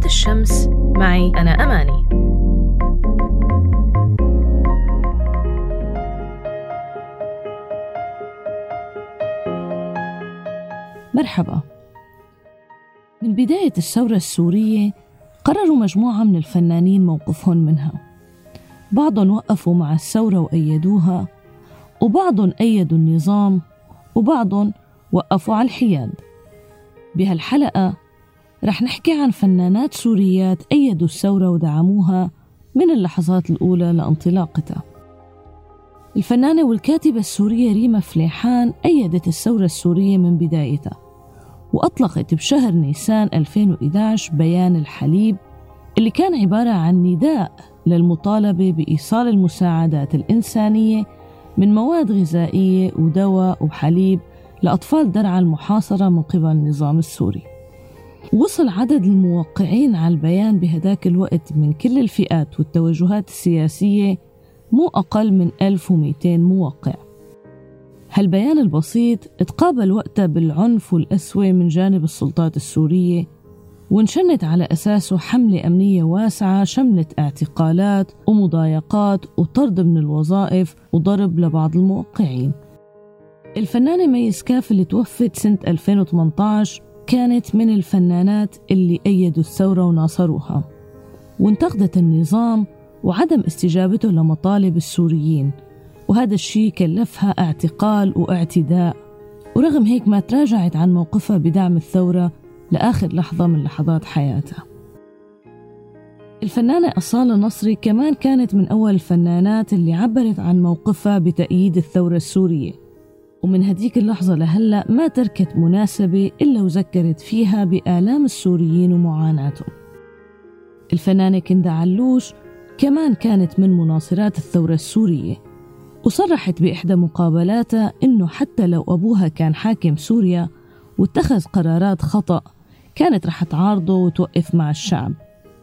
بنات الشمس. معي أنا أماني. مرحبا. من بداية الثورة السورية قرروا مجموعة من الفنانين موقفهم منها. بعضهم وقفوا مع الثورة وأيدوها وبعضهم أيدوا النظام وبعضهم وقفوا على الحياد. بهالحلقة رح نحكي عن فنانات سوريات أيدوا الثورة ودعموها من اللحظات الأولى لانطلاقتها. الفنانة والكاتبة السورية ريما فليحان أيدت الثورة السورية من بدايتها وأطلقت بشهر نيسان 2011 بيان الحليب اللي كان عبارة عن نداء للمطالبة بإيصال المساعدات الإنسانية من مواد غذائية ودواء وحليب لأطفال درعا المحاصرة من قبل النظام السوري. وصل عدد الموقعين على البيان بهداك الوقت من كل الفئات والتوجهات السياسية مو أقل من 1200 موقع. هالبيان البسيط اتقابل وقتها بالعنف والقسوة من جانب السلطات السورية وانشنت على أساسه حملة أمنية واسعة شملت اعتقالات ومضايقات وطرد من الوظائف وضرب لبعض الموقعين. الفنانة ميس كاف اللي توفت سنة 2018 كانت من الفنانات اللي أيدوا الثورة وناصروها. وانتقدت النظام وعدم استجابته لمطالب السوريين وهذا الشيء كلفها اعتقال واعتداء. ورغم هيك ما تراجعت عن موقفها بدعم الثورة لآخر لحظة من لحظات حياتها. الفنانة أصالة نصري كمان كانت من أول الفنانات اللي عبرت عن موقفها بتأييد الثورة السورية. ومن هديك اللحظة لهلأ ما تركت مناسبة إلا وذكرت فيها بآلام السوريين ومعاناتهم. الفنانة كندا علوش كمان كانت من مناصرات الثورة السورية وصرحت بإحدى مقابلاتها إنه حتى لو أبوها كان حاكم سوريا واتخذ قرارات خطأ كانت رح تعارضه وتوقف مع الشعب.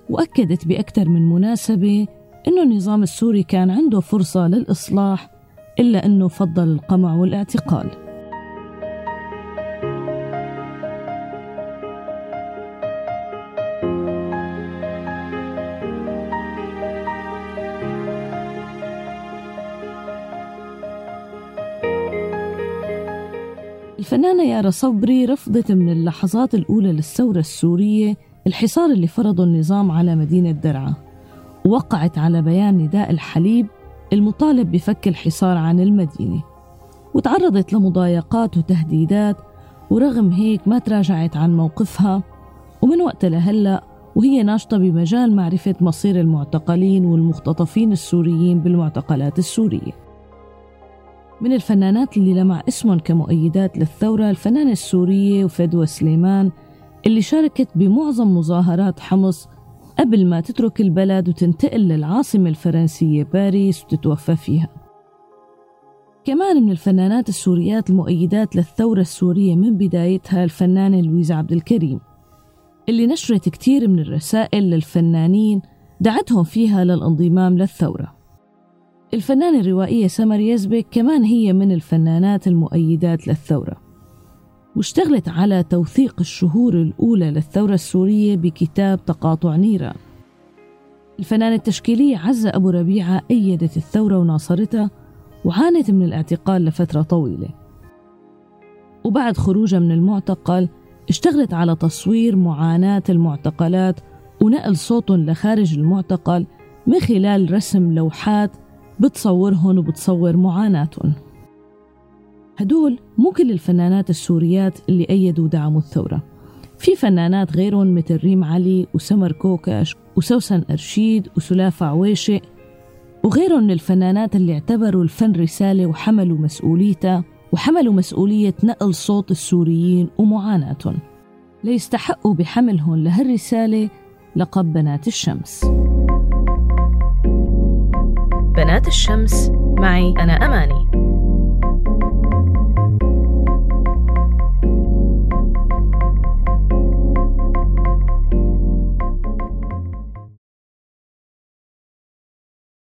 وأكدت بأكثر من مناسبة إنه النظام السوري كان عنده فرصة للإصلاح إلا أنه فضل القمع والاعتقال. الفنانة يارا صبري رفضت من اللحظات الأولى للثورة السورية الحصار اللي فرضه النظام على مدينة درعا ووقعت على بيان نداء الحليب المطالب بفك الحصار عن المدينة. وتعرضت لمضايقات وتهديدات ورغم هيك ما تراجعت عن موقفها. ومن وقت لهلأ وهي ناشطة بمجال معرفة مصير المعتقلين والمختطفين السوريين بالمعتقلات السورية. من الفنانات اللي لمع اسمهم كمؤيدات للثورة الفنانة السورية وفدوى سليمان اللي شاركت بمعظم مظاهرات حمص قبل ما تترك البلد وتنتقل للعاصمة الفرنسية باريس وتتوفى فيها. كمان من الفنانات السوريات المؤيدات للثورة السورية من بدايتها الفنانة لويزا عبد الكريم اللي نشرت كتير من الرسائل للفنانين دعتهم فيها للانضمام للثورة. الفنانة الروائية سمر يزبك كمان هي من الفنانات المؤيدات للثورة. واشتغلت على توثيق الشهور الأولى للثورة السورية بكتاب تقاطع نيران الفنانة التشكيلية عزة أبو ربيعة أيدت الثورة وناصرتها وعانت من الاعتقال لفترة طويلة. وبعد خروجها من المعتقل اشتغلت على تصوير معاناة المعتقلات ونقل صوتهم لخارج المعتقل من خلال رسم لوحات بتصورهم وبتصور معاناتهم. هدول مو كل الفنانات السوريات اللي أيدوا ودعموا الثورة. في فنانات غيرهم مثل ريم علي وسمر كوكاش وسوسن أرشيد وسلافة عويشة وغيرهم من الفنانات اللي اعتبروا الفن رسالة وحملوا مسؤوليتها وحملوا مسؤولية نقل صوت السوريين ومعاناتهم. ليستحقوا بحملهم لهالرسالة لقب بنات الشمس. بنات الشمس معي أنا أماني.